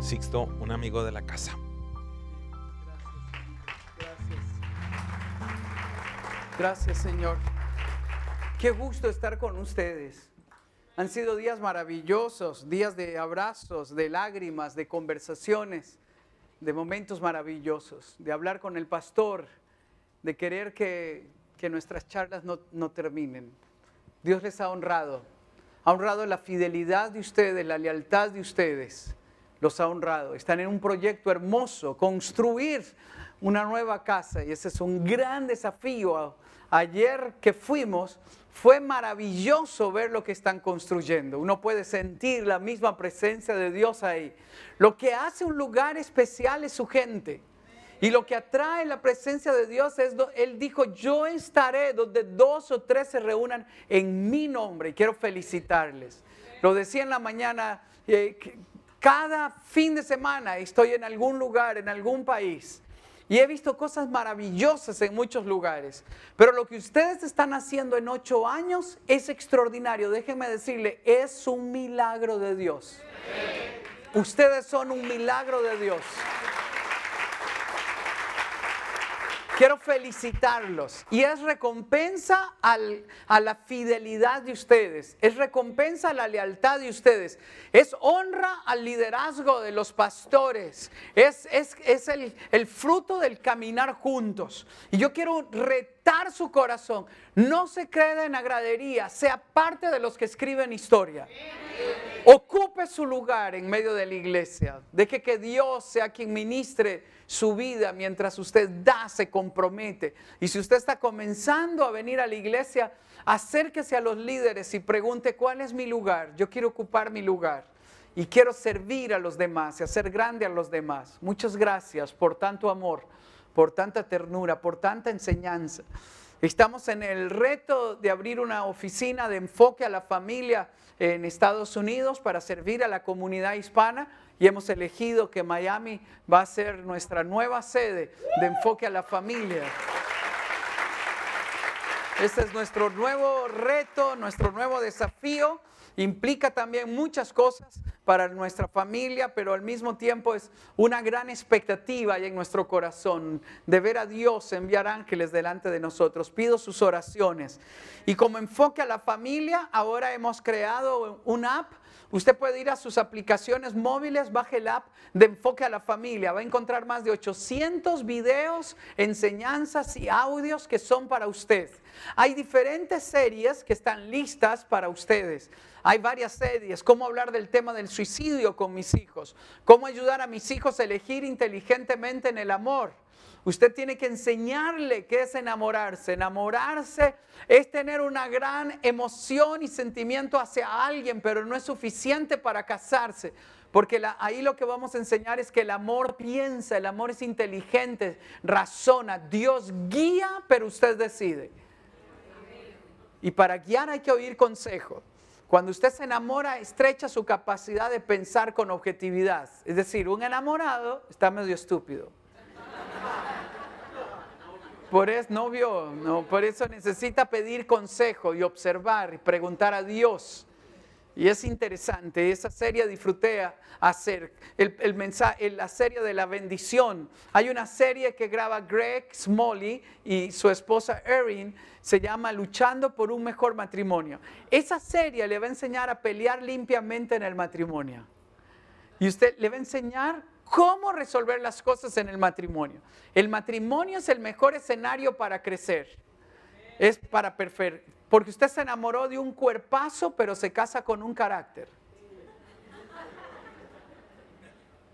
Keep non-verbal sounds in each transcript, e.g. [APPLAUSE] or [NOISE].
Sixto, un amigo de la casa. Gracias. Gracias, Señor. Qué gusto estar con ustedes. Han sido días maravillosos, días de abrazos, de lágrimas, de conversaciones, de momentos maravillosos, de hablar con el pastor, de querer que, que nuestras charlas no, no terminen. Dios les ha honrado, ha honrado la fidelidad de ustedes, la lealtad de ustedes, los ha honrado. Están en un proyecto hermoso, construir una nueva casa y ese es un gran desafío. Ayer que fuimos, fue maravilloso ver lo que están construyendo. Uno puede sentir la misma presencia de Dios ahí. Lo que hace un lugar especial es su gente. Y lo que atrae la presencia de Dios es, Él dijo, yo estaré donde dos o tres se reúnan en mi nombre. Y quiero felicitarles. Lo decía en la mañana, eh, cada fin de semana estoy en algún lugar, en algún país. Y he visto cosas maravillosas en muchos lugares. Pero lo que ustedes están haciendo en ocho años es extraordinario. Déjenme decirle, es un milagro de Dios. Ustedes son un milagro de Dios. Quiero felicitarlos. Y es recompensa a la fidelidad de ustedes, es recompensa a la lealtad de ustedes, es honra al liderazgo de los pastores, es, es, el, el fruto del caminar juntos. Y yo quiero retar su corazón, no se cree en agradería, sea parte de los que escriben historia. Ocupe su lugar en medio de la iglesia, deje que Dios sea quien ministre su vida mientras usted da, se compromete. Y si usted está comenzando a venir a la iglesia, acérquese a los líderes y pregunte cuál es mi lugar. Yo quiero ocupar mi lugar y quiero servir a los demás y hacer grande a los demás. Muchas gracias por tanto amor, por tanta ternura, por tanta enseñanza. Estamos en el reto de abrir una oficina de enfoque a la familia en Estados Unidos para servir a la comunidad hispana y hemos elegido que Miami va a ser nuestra nueva sede de enfoque a la familia. Este es nuestro nuevo reto, nuestro nuevo desafío. Implica también muchas cosas para nuestra familia, pero al mismo tiempo es una gran expectativa en nuestro corazón de ver a Dios enviar ángeles delante de nosotros. Pido sus oraciones. Y como enfoque a la familia, ahora hemos creado un app Usted puede ir a sus aplicaciones móviles, baje el app de Enfoque a la Familia. Va a encontrar más de 800 videos, enseñanzas y audios que son para usted. Hay diferentes series que están listas para ustedes. Hay varias series, cómo hablar del tema del suicidio con mis hijos, cómo ayudar a mis hijos a elegir inteligentemente en el amor Usted tiene que enseñarle qué es enamorarse. Enamorarse es tener una gran emoción y sentimiento hacia alguien, pero no es suficiente para casarse. Porque ahí lo que vamos a enseñar es que el amor piensa, el amor es inteligente, razona. Dios guía, pero usted decide. Y para guiar hay que oír consejo. Cuando usted se enamora, estrecha su capacidad de pensar con objetividad. Es decir, un enamorado está medio estúpido. Por eso, novio, no, por eso necesita pedir consejo y observar y preguntar a Dios. Y es interesante, esa serie disfruté hacer, el, la serie de la bendición. Hay una serie que graba Greg Smalley y su esposa Erin, se llama Luchando por un mejor matrimonio. Esa serie le va a enseñar a pelear limpiamente en el matrimonio. Y usted le va a enseñar cómo resolver las cosas en el matrimonio. El matrimonio es el mejor escenario para crecer. Es para perfecto. Porque usted se enamoró de un cuerpazo, pero se casa con un carácter.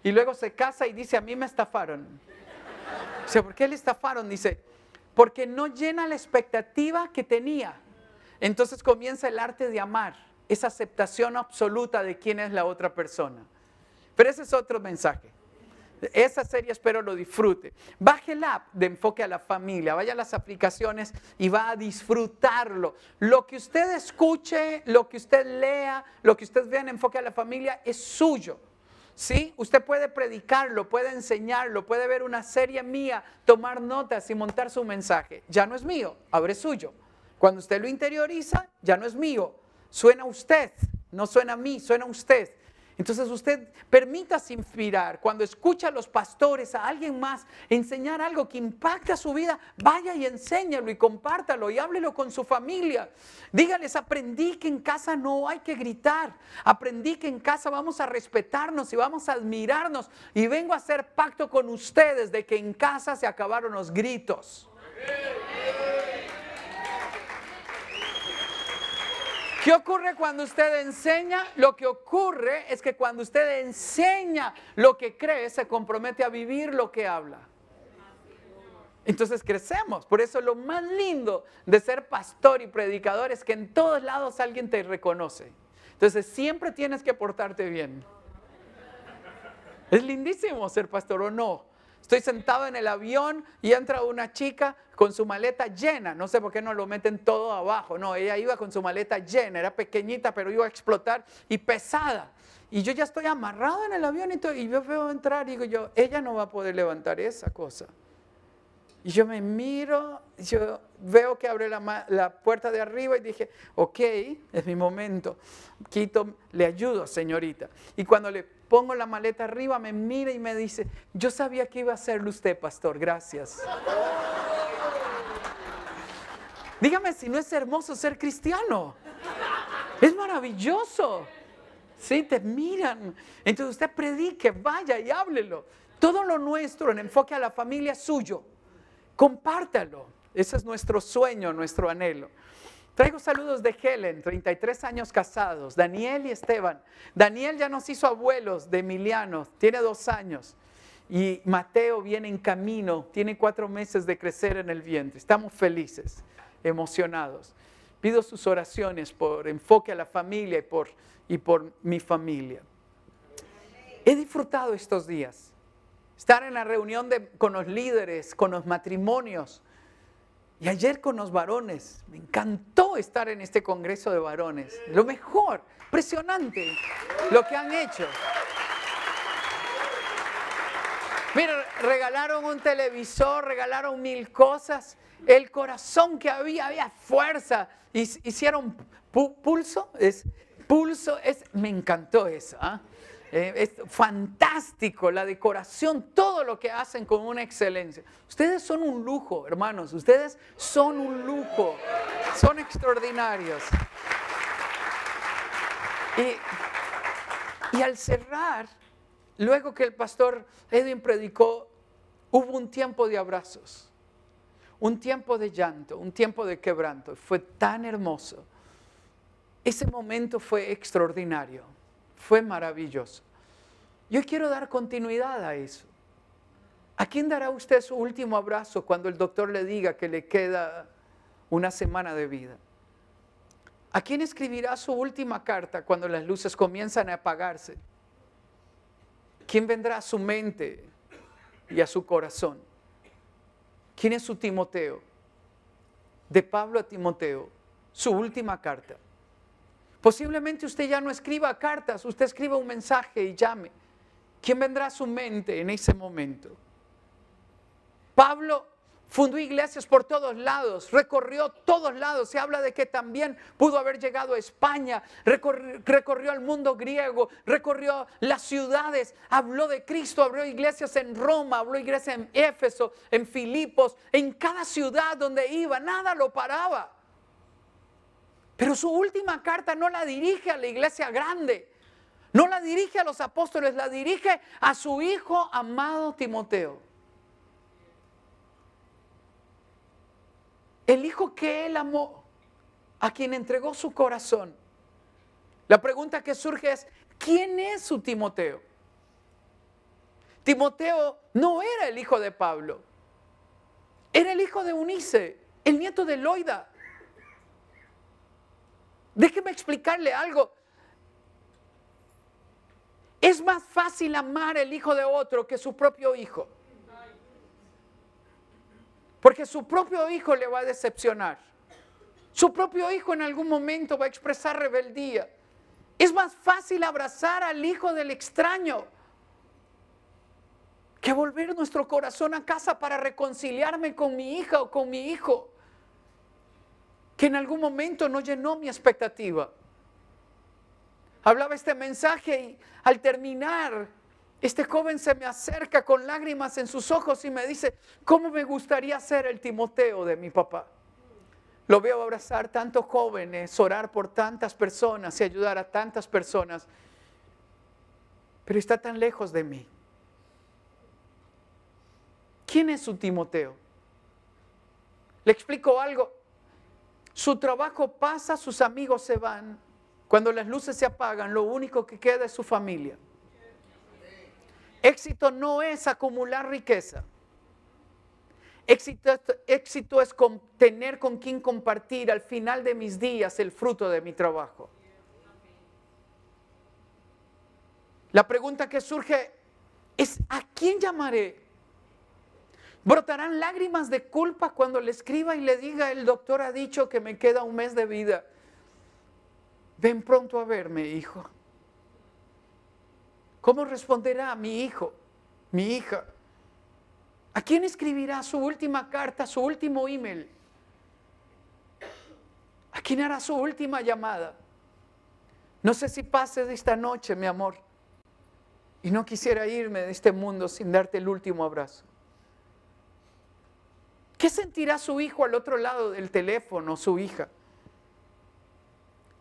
Y luego se casa y dice, a mí me estafaron. O sea, ¿por qué le estafaron? Dice, porque no llena la expectativa que tenía. Entonces comienza el arte de amar, esa aceptación absoluta de quién es la otra persona. Pero ese es otro mensaje. Esa serie espero lo disfrute. Baje el app de enfoque a la familia, vaya a las aplicaciones y va a disfrutarlo. Lo que usted escuche, lo que usted lea, lo que usted vea en enfoque a la familia es suyo. ¿Sí? Usted puede predicarlo, puede enseñarlo, puede ver una serie mía, tomar notas y montar su mensaje. Ya no es mío, ahora es suyo. Cuando usted lo interioriza, ya no es mío. Suena a usted, no suena a mí, suena a usted. Entonces usted permítase inspirar. Cuando escucha a los pastores, a alguien más, enseñar algo que impacta su vida, vaya y enséñalo y compártalo y háblelo con su familia. Dígales, aprendí que en casa no hay que gritar. Aprendí que en casa vamos a respetarnos y vamos a admirarnos. Y vengo a hacer pacto con ustedes de que en casa se acabaron los gritos. ¿Qué ocurre cuando usted enseña? Lo que ocurre es que cuando usted enseña lo que cree, se compromete a vivir lo que habla. Entonces crecemos. Por eso lo más lindo de ser pastor y predicador es que en todos lados alguien te reconoce. Entonces siempre tienes que portarte bien. Es lindísimo ser pastor o no. Estoy sentado en el avión y entra una chica con su maleta llena. No sé por qué no lo meten todo abajo. No, ella iba con su maleta llena. Era pequeñita, pero iba a explotar y pesada. Y yo ya estoy amarrado en el avión y, yo veo entrar y digo yo, ella no va a poder levantar esa cosa. Y yo me miro, yo veo que abre la, la, puerta de arriba y dije, ok, es mi momento. Quito, le ayudo, señorita. Y cuando le pongo la maleta arriba, me mira y me dice, yo sabía que iba a hacerlo usted, pastor, gracias. Dígame si no es hermoso ser cristiano. Es maravilloso. Sí, te miran. Entonces usted predique, vaya y háblelo. Todo lo nuestro en enfoque a la familia es suyo. Compártalo. Ese es nuestro sueño, nuestro anhelo. Traigo saludos de Helen, 33 años casados, Daniel y Esteban. Daniel ya nos hizo abuelos de Emiliano, tiene dos años. Y Mateo viene en camino, tiene cuatro meses de crecer en el vientre. Estamos felices, emocionados. Pido sus oraciones por enfoque a la familia y por, y por mi familia. He disfrutado estos días. Estar en la reunión de, con los líderes, con los matrimonios y ayer con los varones, me encantó estar en este congreso de varones. Lo mejor, impresionante lo que han hecho. Mira, regalaron un televisor, regalaron mil cosas. El corazón que había, había fuerza. Hicieron pulso, es pulso, es, me encantó eso. ¿ah? Eh, es fantástico, la decoración, todo lo que hacen con una excelencia. Ustedes son un lujo, hermanos, ustedes son un lujo, son extraordinarios. Y, y al cerrar, luego que el pastor Edwin predicó, hubo un tiempo de abrazos, un tiempo de llanto, un tiempo de quebranto. Fue tan hermoso. Ese momento fue extraordinario. Fue maravilloso. Yo quiero dar continuidad a eso. ¿A quién dará usted su último abrazo cuando el doctor le diga que le queda una semana de vida? ¿A quién escribirá su última carta cuando las luces comienzan a apagarse? ¿Quién vendrá a su mente y a su corazón? ¿Quién es su Timoteo? De Pablo a Timoteo, su última carta. Posiblemente usted ya no escriba cartas, usted escriba un mensaje y llame. ¿Quién vendrá a su mente en ese momento? Pablo fundó iglesias por todos lados, recorrió todos lados. Se habla de que también pudo haber llegado a España, recorrió, al mundo griego, recorrió las ciudades, habló de Cristo, abrió iglesias en Roma, abrió iglesias en Éfeso, en Filipos, en cada ciudad donde iba, nada lo paraba. Pero su última carta no la dirige a la iglesia grande, no la dirige a los apóstoles, la dirige a su hijo amado Timoteo. El hijo que él amó, a quien entregó su corazón. La pregunta que surge es, ¿quién es su Timoteo? Timoteo no era el hijo de Pablo, era el hijo de Unice, el nieto de Loida. Déjeme explicarle algo. Es más fácil amar el hijo de otro que su propio hijo. Porque su propio hijo le va a decepcionar. Su propio hijo en algún momento va a expresar rebeldía. Es más fácil abrazar al hijo del extraño que volver nuestro corazón a casa para reconciliarme con mi hija o con mi hijo que en algún momento no llenó mi expectativa. hablaba este mensaje y al terminar, este joven se me acerca con lágrimas en sus ojos y me dice, ¿cómo me gustaría ser el Timoteo de mi papá? Lo veo abrazar tantos jóvenes, orar por tantas personas y ayudar a tantas personas, pero está tan lejos de mí. ¿Quién es su Timoteo? Le explico algo. Su trabajo pasa, sus amigos se van. Cuando las luces se apagan, lo único que queda es su familia. Éxito no es acumular riqueza. Éxito, es tener con quien compartir al final de mis días el fruto de mi trabajo. La pregunta que surge es, ¿a quién llamaré? Brotarán lágrimas de culpa cuando le escriba y le diga, el doctor ha dicho que me queda un mes de vida. Ven pronto a verme, hijo. ¿Cómo responderá mi hijo, mi hija? ¿A quién escribirá su última carta, su último email? ¿A quién hará su última llamada? No sé si pase de esta noche, mi amor, y no quisiera irme de este mundo sin darte el último abrazo. ¿Qué sentirá su hijo al otro lado del teléfono, su hija?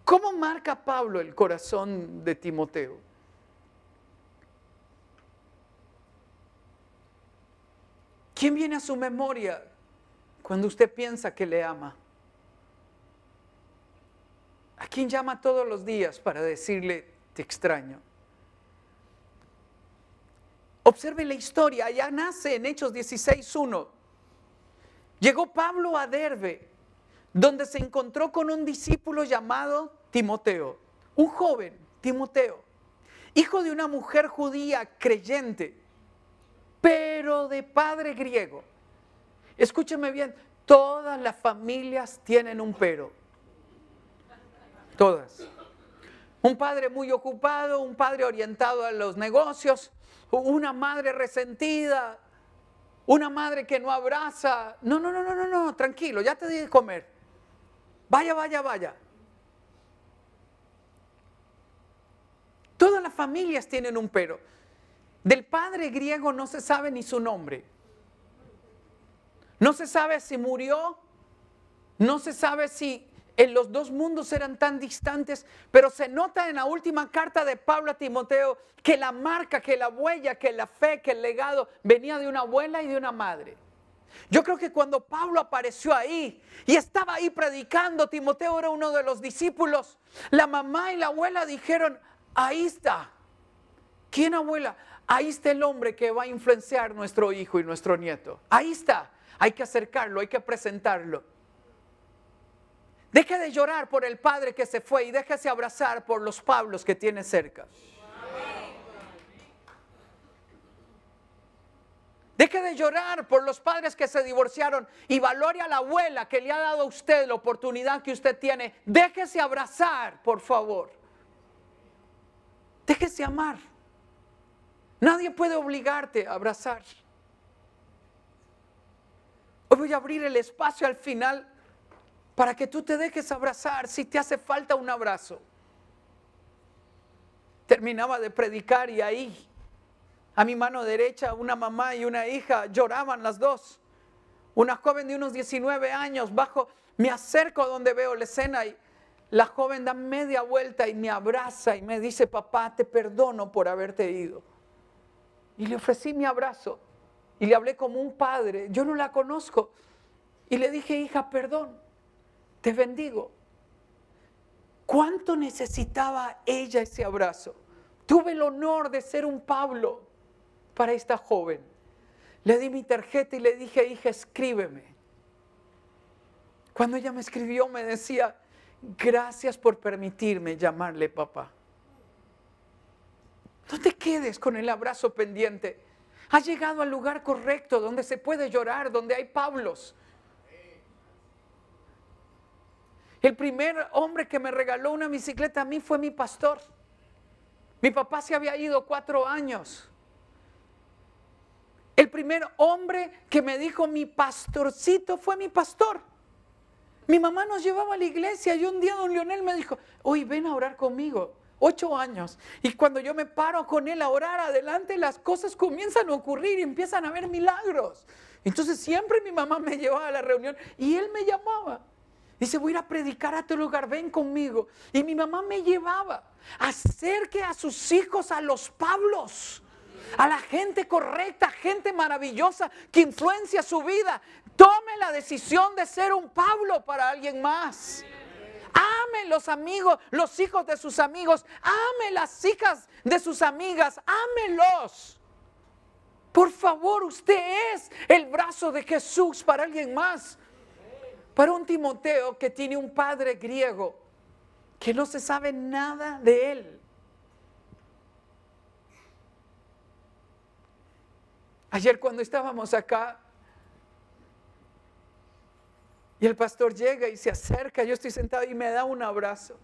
¿Cómo marca Pablo el corazón de Timoteo? ¿Quién viene a su memoria cuando usted piensa que le ama? ¿A quién llama todos los días para decirle, te extraño? Observe la historia, ya nace en Hechos 16.1. Llegó Pablo a Derbe, donde se encontró con un discípulo llamado Timoteo, un joven, Timoteo, hijo de una mujer judía creyente, pero de padre griego. Escúcheme bien, todas las familias tienen un pero. Todas. Un padre muy ocupado, un padre orientado a los negocios, una madre resentida, una madre que no abraza. No, no, no, no, no, no, tranquilo, ya te di de comer. Vaya, vaya, vaya. Todas las familias tienen un pero. Del padre griego no se sabe ni su nombre. No se sabe si murió, no se sabe si en los dos mundos eran tan distantes, pero se nota en la última carta de Pablo a Timoteo que la marca, que la huella, que la fe, que el legado venía de una abuela y de una madre. Yo creo que cuando Pablo apareció ahí y estaba ahí predicando, Timoteo era uno de los discípulos, la mamá y la abuela dijeron, ahí está. ¿Quién abuela? Ahí está el hombre que va a influenciar nuestro hijo y nuestro nieto. Ahí está. Hay que acercarlo, hay que presentarlo. Deje de llorar por el padre que se fue y déjese abrazar por los Pablos que tiene cerca. Deje de llorar por los padres que se divorciaron y valore a la abuela que le ha dado a usted la oportunidad que usted tiene. Déjese abrazar, por favor. Déjese amar. Nadie puede obligarte a abrazar. Hoy voy a abrir el espacio al final para que tú te dejes abrazar si te hace falta un abrazo. Terminaba de predicar y ahí, a mi mano derecha, una mamá y una hija lloraban las dos. Una joven de unos 19 años, bajo, me acerco donde veo la escena y la joven da media vuelta y me abraza y me dice, papá, te perdono por haberte ido. Y le ofrecí mi abrazo y le hablé como un padre. Yo no la conozco. Y le dije, hija, perdón te bendigo. ¿Cuánto necesitaba ella ese abrazo? Tuve el honor de ser un Pablo para esta joven. Le di mi tarjeta y le dije, hija, escríbeme. Cuando ella me escribió me decía, gracias por permitirme llamarle papá. No te quedes con el abrazo pendiente. Has llegado al lugar correcto donde se puede llorar, donde hay Pablos, El primer hombre que me regaló una bicicleta a mí fue mi pastor. Mi papá se había ido cuatro años. El primer hombre que me dijo mi pastorcito fue mi pastor. Mi mamá nos llevaba a la iglesia y un día don Leonel me dijo, hoy ven a orar conmigo. ocho años. Y cuando yo me paro con él a orar adelante, las cosas comienzan a ocurrir y empiezan a haber milagros. Entonces siempre mi mamá me llevaba a la reunión y él me llamaba. Dice, voy a ir a predicar a tu lugar, ven conmigo. Y mi mamá me llevaba. Acerque a sus hijos a los Pablos, a la gente correcta, gente maravillosa que influencia su vida. Tome la decisión de ser un Pablo para alguien más. Ame los amigos, los hijos de sus amigos. Ame las hijas de sus amigas. Ámelos. Por favor, usted es el brazo de Jesús para alguien más. Para un Timoteo que tiene un padre griego que no se sabe nada de él. Ayer cuando estábamos acá y el pastor llega y se acerca, yo estoy sentado y me da un abrazo.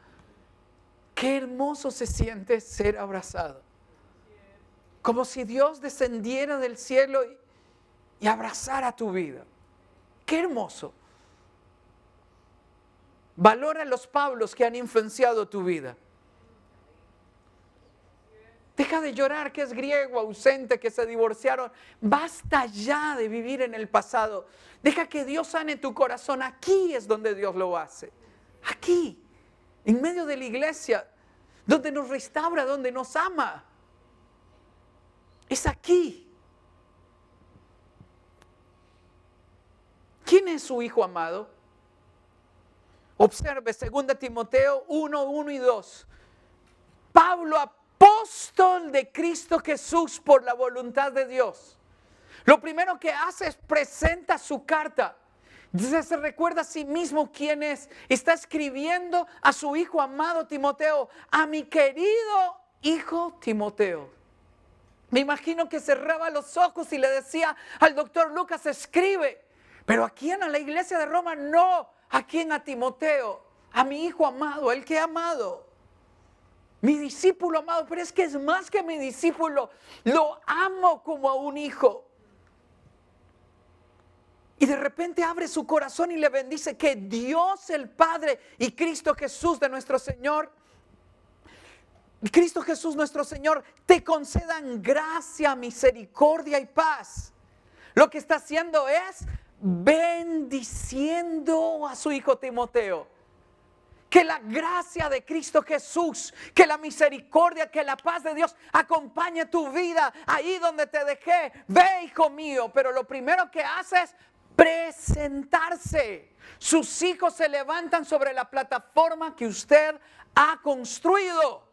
Qué hermoso se siente ser abrazado. Como si Dios descendiera del cielo y, abrazara tu vida. Qué hermoso. Valora los Pablos que han influenciado tu vida. Deja de llorar que es griego, ausente, que se divorciaron. Basta ya de vivir en el pasado. Deja que Dios sane tu corazón. Aquí es donde Dios lo hace. Aquí, en medio de la iglesia, donde nos restaura, donde nos ama. Es aquí. ¿Quién es su hijo amado? Observe 2 Timoteo 1, 1 y 2. Pablo, apóstol de Cristo Jesús por la voluntad de Dios. Lo primero que hace es presenta su carta. Se recuerda a sí mismo quién es. Está escribiendo a su hijo amado Timoteo, a mi querido hijo Timoteo. Me imagino que cerraba los ojos y le decía al doctor Lucas, escribe. Pero aquí en la iglesia de Roma no ¿A quién? A Timoteo, a mi hijo amado, el que he amado. Mi discípulo amado, pero es que es más que mi discípulo, lo amo como a un hijo. Y de repente abre su corazón y le bendice que Dios el Padre y Cristo Jesús de nuestro Señor, Cristo Jesús nuestro Señor, te concedan gracia, misericordia y paz. Lo que está haciendo es bendiciendo a su hijo Timoteo. Que la gracia de Cristo Jesús, que la misericordia, que la paz de Dios acompañe tu vida ahí donde te dejé. Ve, hijo mío, pero lo primero que hace es presentarse. Sus hijos se levantan sobre la plataforma que usted ha construido.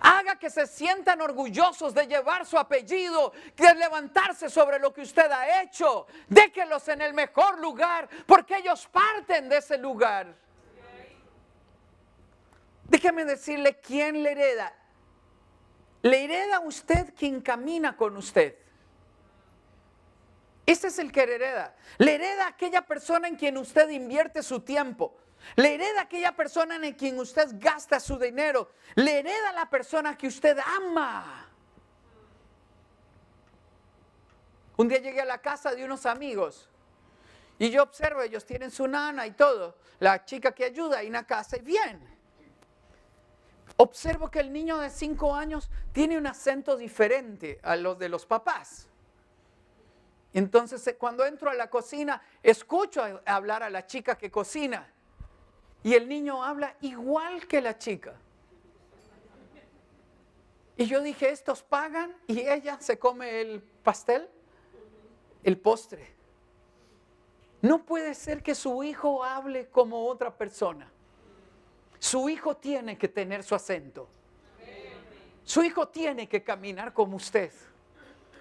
Haga que se sientan orgullosos de llevar su apellido, de levantarse sobre lo que usted ha hecho. Déjenlos en el mejor lugar, porque ellos parten de ese lugar. Déjeme decirle quién le hereda. Le hereda a usted quien camina con usted. Ese es el que hereda. Le hereda a aquella persona en quien usted invierte su tiempo. Le hereda aquella persona en quien usted gasta su dinero. Le hereda la persona que usted ama. Un día llegué a la casa de unos amigos y yo observo, ellos tienen su nana y todo, la chica que ayuda en la casa y bien. Observo que el niño de cinco años tiene un acento diferente a los de los papás. Entonces, eh, cuando entro a la cocina, escucho hablar a la chica que cocina y el niño habla igual que la chica. Y yo dije, estos pagan y ella se come el pastel, el postre. No puede ser que su hijo hable como otra persona. Su hijo tiene que tener su acento. Su hijo tiene que caminar como usted.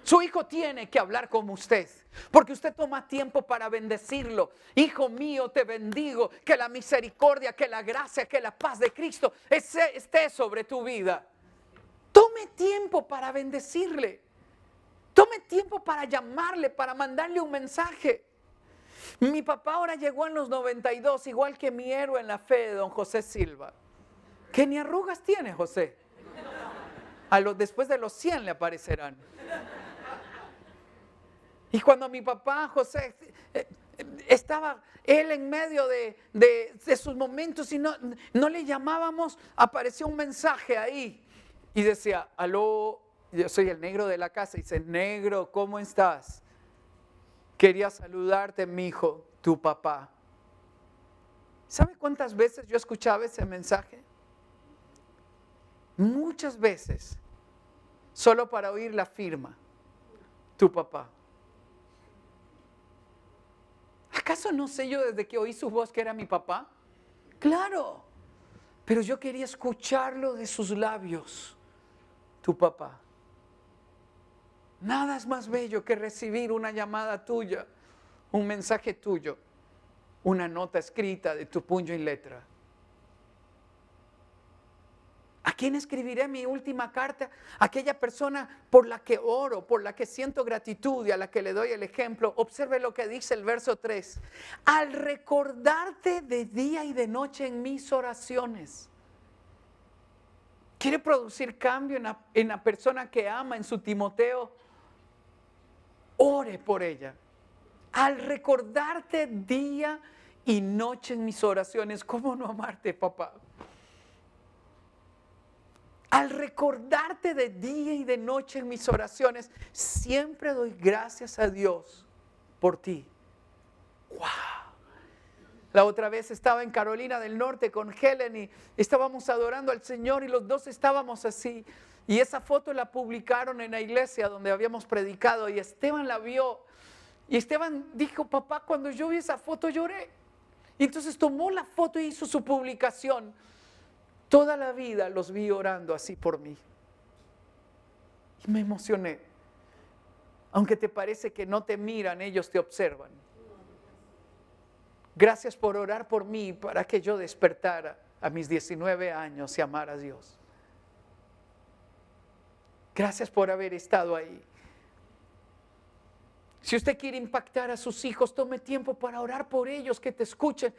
Su hijo tiene que hablar como usted, porque usted toma tiempo para bendecirlo. Hijo mío, te bendigo, que la misericordia, que la gracia, que la paz de Cristo esté sobre tu vida. Tome tiempo para bendecirle. Tome tiempo para llamarle, para mandarle un mensaje. Mi papá ahora llegó en los 92, igual que mi héroe en la fe don José Silva. Que ni arrugas tiene José. A después de los 100 le aparecerán. Y cuando mi papá José está estaba él en medio de, de- de sus momentos y no, no le llamábamos, apareció un mensaje ahí y decía, aló, yo soy el negro de la casa, y dice, negro, ¿cómo estás? Quería saludarte, mi hijo, tu papá. ¿Sabe cuántas veces yo escuchaba ese mensaje? Muchas veces, solo para oír la firma, tu papá. ¿Acaso no sé yo desde que oí su voz que era mi papá? Claro, pero yo quería escucharlo de sus labios, tu papá. Nada es más bello que recibir una llamada tuya, un mensaje tuyo, una nota escrita de tu puño y letra. ¿A quién escribiré mi última carta? Aquella persona por la que oro, por la que siento gratitud y a la que le doy el ejemplo. Observe lo que dice el verso 3. Al recordarte de día y de noche en mis oraciones. ¿Quiere producir cambio en la, en la persona que ama, en su Timoteo? Ore por ella. Al recordarte día y noche en mis oraciones, ¿cómo no amarte, papá? Al recordarte de día y de noche en mis oraciones, siempre doy gracias a Dios por ti. ¡Wow! La otra vez estaba en Carolina del Norte con Helen y estábamos adorando al Señor y los dos estábamos así. Y esa foto la publicaron en la iglesia donde habíamos predicado y Esteban la vio. Y Esteban dijo, papá, cuando yo vi esa foto lloré. Y entonces tomó la foto y hizo su publicación. Toda la vida los vi orando así por mí. Y me emocioné. Aunque te parece que no te miran, ellos te observan. Gracias por orar por mí para que yo despertara a mis 19 años y amara a Dios. Gracias por haber estado ahí. Si usted quiere impactar a sus hijos, tome tiempo para orar por ellos, que te escuchen.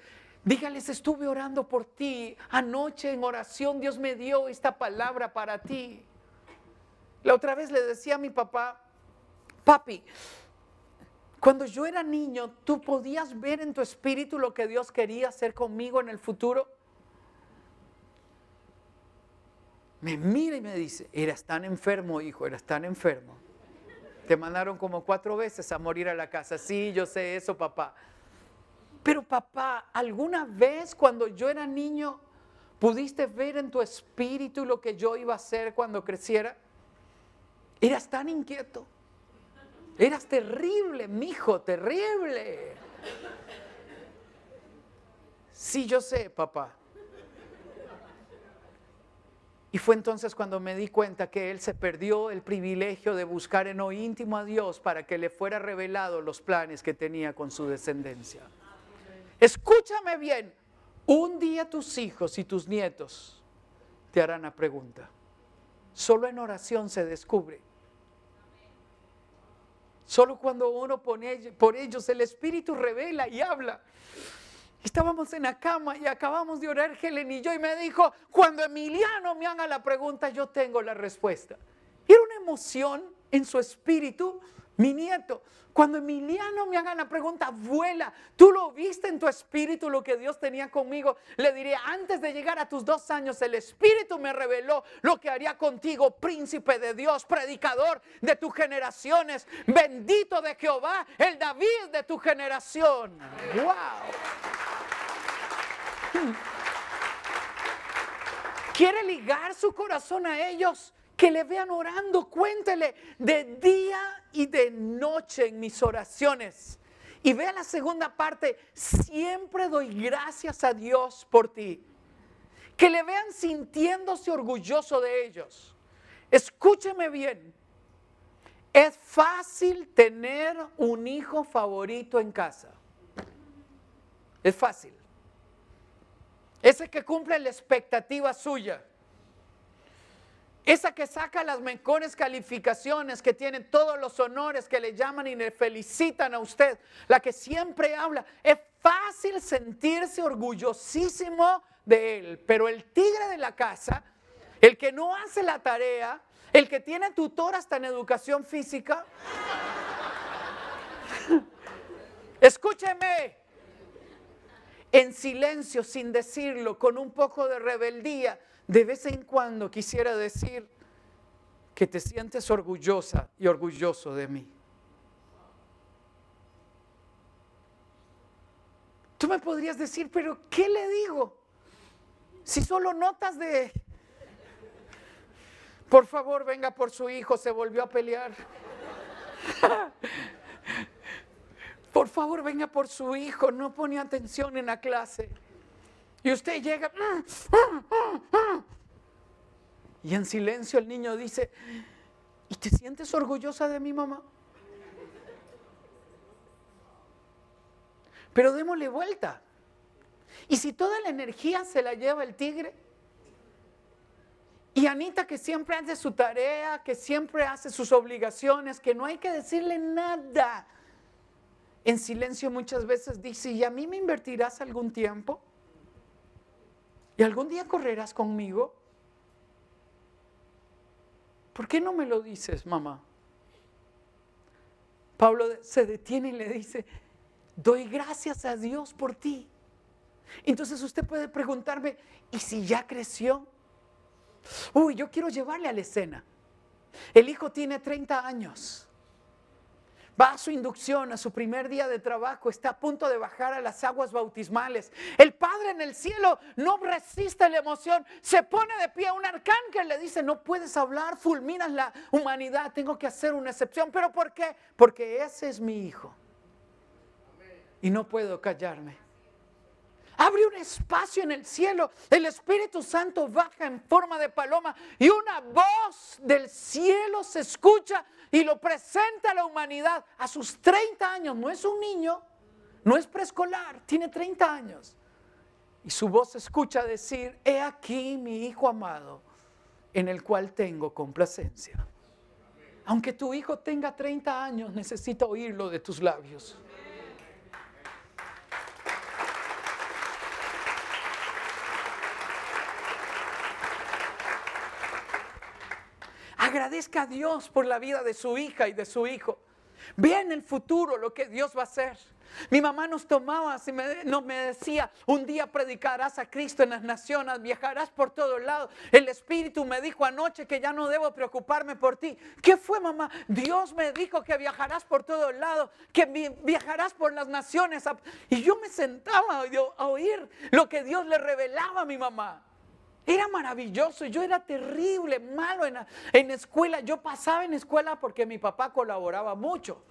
Dígales, estuve orando por ti. Anoche en oración Dios me dio esta palabra para ti. La otra vez le decía a mi papá, papi, cuando yo era niño, ¿tú podías ver en tu espíritu lo que Dios quería hacer conmigo en el futuro? Me mira y me dice, eras tan enfermo, hijo, eras tan enfermo. Te mandaron como cuatro veces a morir a la casa. Sí, yo sé eso, papá. Pero papá, ¿alguna vez cuando yo era niño pudiste ver en tu espíritu lo que yo iba a hacer cuando creciera? Eras tan inquieto. Eras terrible, mijo, terrible. Sí, yo sé, papá. Y fue entonces cuando me di cuenta que él se perdió el privilegio de buscar en lo íntimo a Dios para que le fuera revelado los planes que tenía con su descendencia. Escúchame bien, un día tus hijos y tus nietos te harán la pregunta. Solo en oración se descubre. Solo cuando uno pone por ellos el Espíritu revela y habla. Estábamos en la cama y acabamos de orar Helen y yo y me dijo, cuando Emiliano me haga la pregunta, yo tengo la respuesta. Era una emoción en su espíritu, mi nieto. Cuando Emiliano me haga la pregunta, vuela, tú lo viste en tu espíritu lo que Dios tenía conmigo. Le diré, antes de llegar a tus dos años, el espíritu me reveló lo que haría contigo, príncipe de Dios, predicador de tus generaciones, bendito de Jehová, el David de tu generación. ¡Wow! quiere ligar su corazón a ellos, que le vean orando, cuéntele de día y de noche en mis oraciones. Y vea la segunda parte, siempre doy gracias a Dios por ti. Que le vean sintiéndose orgulloso de ellos. Escúcheme bien, es fácil tener un hijo favorito en casa. Es fácil. Ese que cumple la expectativa suya. Esa que saca las mejores calificaciones, que tiene todos los honores, que le llaman y le felicitan a usted. La que siempre habla. Es fácil sentirse orgullosísimo de él. Pero el tigre de la casa, el que no hace la tarea, el que tiene tutor hasta en educación física. [LAUGHS] Escúcheme, en silencio, sin decirlo, con un poco de rebeldía, de vez en cuando quisiera decir que te sientes orgullosa y orgulloso de mí. Tú me podrías decir, pero ¿qué le digo? Si solo notas de, por favor, venga por su hijo, se volvió a pelear. [LAUGHS] Por favor, venga por su hijo, no pone atención en la clase. Y usted llega. Y en silencio el niño dice, ¿y te sientes orgullosa de mi mamá? Pero démosle vuelta. ¿Y si toda la energía se la lleva el tigre? Y Anita que siempre hace su tarea, que siempre hace sus obligaciones, que no hay que decirle nada. En silencio muchas veces dice, ¿y a mí me invertirás algún tiempo? ¿Y algún día correrás conmigo? ¿Por qué no me lo dices, mamá? Pablo se detiene y le dice, doy gracias a Dios por ti. Entonces usted puede preguntarme, ¿y si ya creció? Uy, yo quiero llevarle a la escena. El hijo tiene 30 años. Va a su inducción, a su primer día de trabajo, está a punto de bajar a las aguas bautismales. El Padre en el cielo no resiste la emoción, se pone de pie un arcángel, le dice, no puedes hablar, fulminas la humanidad, tengo que hacer una excepción. ¿Pero por qué? Porque ese es mi hijo. Y no puedo callarme. Abre un espacio en el cielo. El Espíritu Santo baja en forma de paloma y una voz del cielo se escucha y lo presenta a la humanidad a sus 30 años. No es un niño, no es preescolar, tiene 30 años. Y su voz se escucha decir, he aquí mi hijo amado, en el cual tengo complacencia. Aunque tu hijo tenga 30 años, necesita oírlo de tus labios. Agradezca a Dios por la vida de su hija y de su hijo. Vea en el futuro lo que Dios va a hacer. Mi mamá nos tomaba, me, no me decía, un día predicarás a Cristo en las naciones, viajarás por todos lados. El Espíritu me dijo anoche que ya no debo preocuparme por ti. ¿Qué fue, mamá? Dios me dijo que viajarás por todos lados, que viajarás por las naciones. Y yo me sentaba a oír lo que Dios le revelaba a mi mamá. Era maravilloso, yo era terrible, malo en, en escuela. Yo pasaba en escuela porque mi papá colaboraba mucho.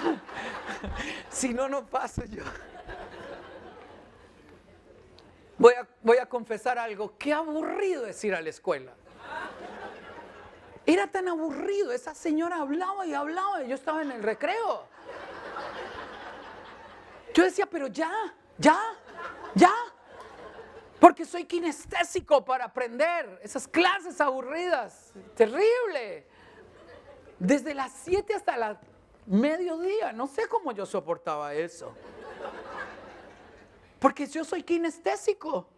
[LAUGHS] si no, no paso yo. Voy a, voy a confesar algo, qué aburrido es ir a la escuela. Era tan aburrido, esa señora hablaba y hablaba y yo estaba en el recreo. Yo decía, pero ya, ya, ya. Porque soy kinestésico para aprender esas clases aburridas. Terrible. Desde las 7 hasta la mediodía. No sé cómo yo soportaba eso. Porque yo soy kinestésico.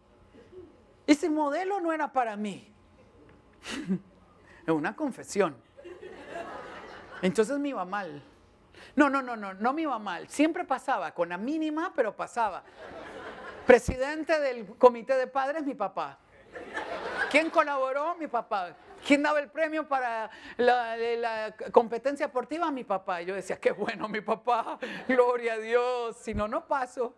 Ese modelo no era para mí. Es [LAUGHS] una confesión. Entonces me iba mal. No, no, no, no, no me iba mal. Siempre pasaba, con la mínima, pero pasaba. Presidente del comité de padres, mi papá. ¿Quién colaboró? Mi papá. ¿Quién daba el premio para la, competencia deportiva? Mi papá. yo decía, qué bueno, mi papá, gloria a Dios, si no, no paso.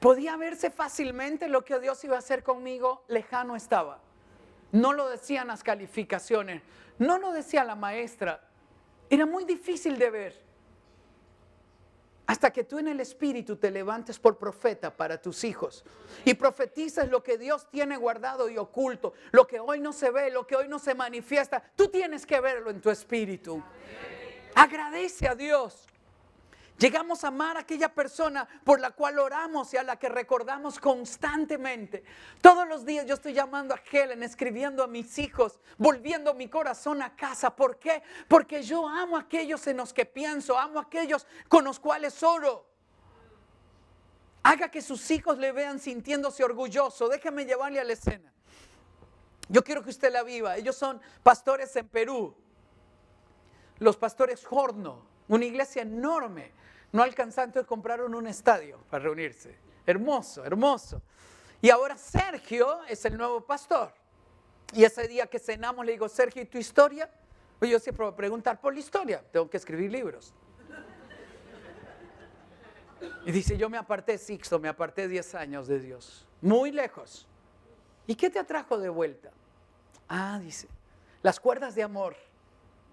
Podía verse fácilmente lo que Dios iba a hacer conmigo, lejano estaba. No lo decían las calificaciones, no lo decía la maestra. Era muy difícil de ver. Hasta que tú en el Espíritu te levantes por profeta para tus hijos y profetices lo que Dios tiene guardado y oculto, lo que hoy no se ve, lo que hoy no se manifiesta, tú tienes que verlo en tu espíritu. Agradece a Dios Llegamos a amar a aquella persona por la cual oramos y a la que recordamos constantemente. Todos los días yo estoy llamando a Helen, escribiendo a mis hijos, volviendo mi corazón a casa. ¿Por qué? Porque yo amo a aquellos en los que pienso, amo a aquellos con los cuales oro. Haga que sus hijos le vean sintiéndose orgulloso. Déjame llevarle a la escena. Yo quiero que usted la viva. Ellos son pastores en Perú. Los pastores Horno una iglesia enorme. No alcanzando, compraron un estadio para reunirse. Hermoso, hermoso. Y ahora Sergio es el nuevo pastor. Y ese día que cenamos le digo, Sergio, ¿y tu historia? Pues yo siempre voy a preguntar por la historia, tengo que escribir libros. Y dice, yo me aparté, Sixto, me aparté 10 años de Dios, muy lejos. ¿Y qué te atrajo de vuelta? Ah, dice, las cuerdas de amor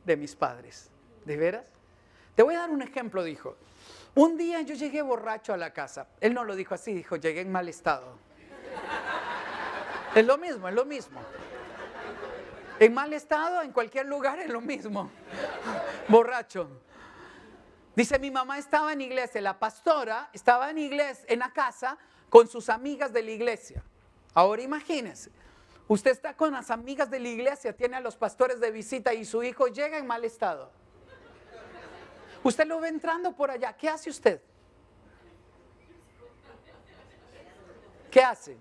de mis padres. ¿De veras? Te voy a dar un ejemplo, dijo. Un día yo llegué borracho a la casa. Él no lo dijo así, dijo, llegué en mal estado. Es lo mismo, es lo mismo. En mal estado, en cualquier lugar, es lo mismo. Borracho. Dice, mi mamá estaba en iglesia, la pastora estaba en iglesia, en la casa, con sus amigas de la iglesia. Ahora imagínense, usted está con las amigas de la iglesia, tiene a los pastores de visita y su hijo llega en mal estado. Usted lo ve entrando por allá, ¿qué hace usted? ¿Qué hace?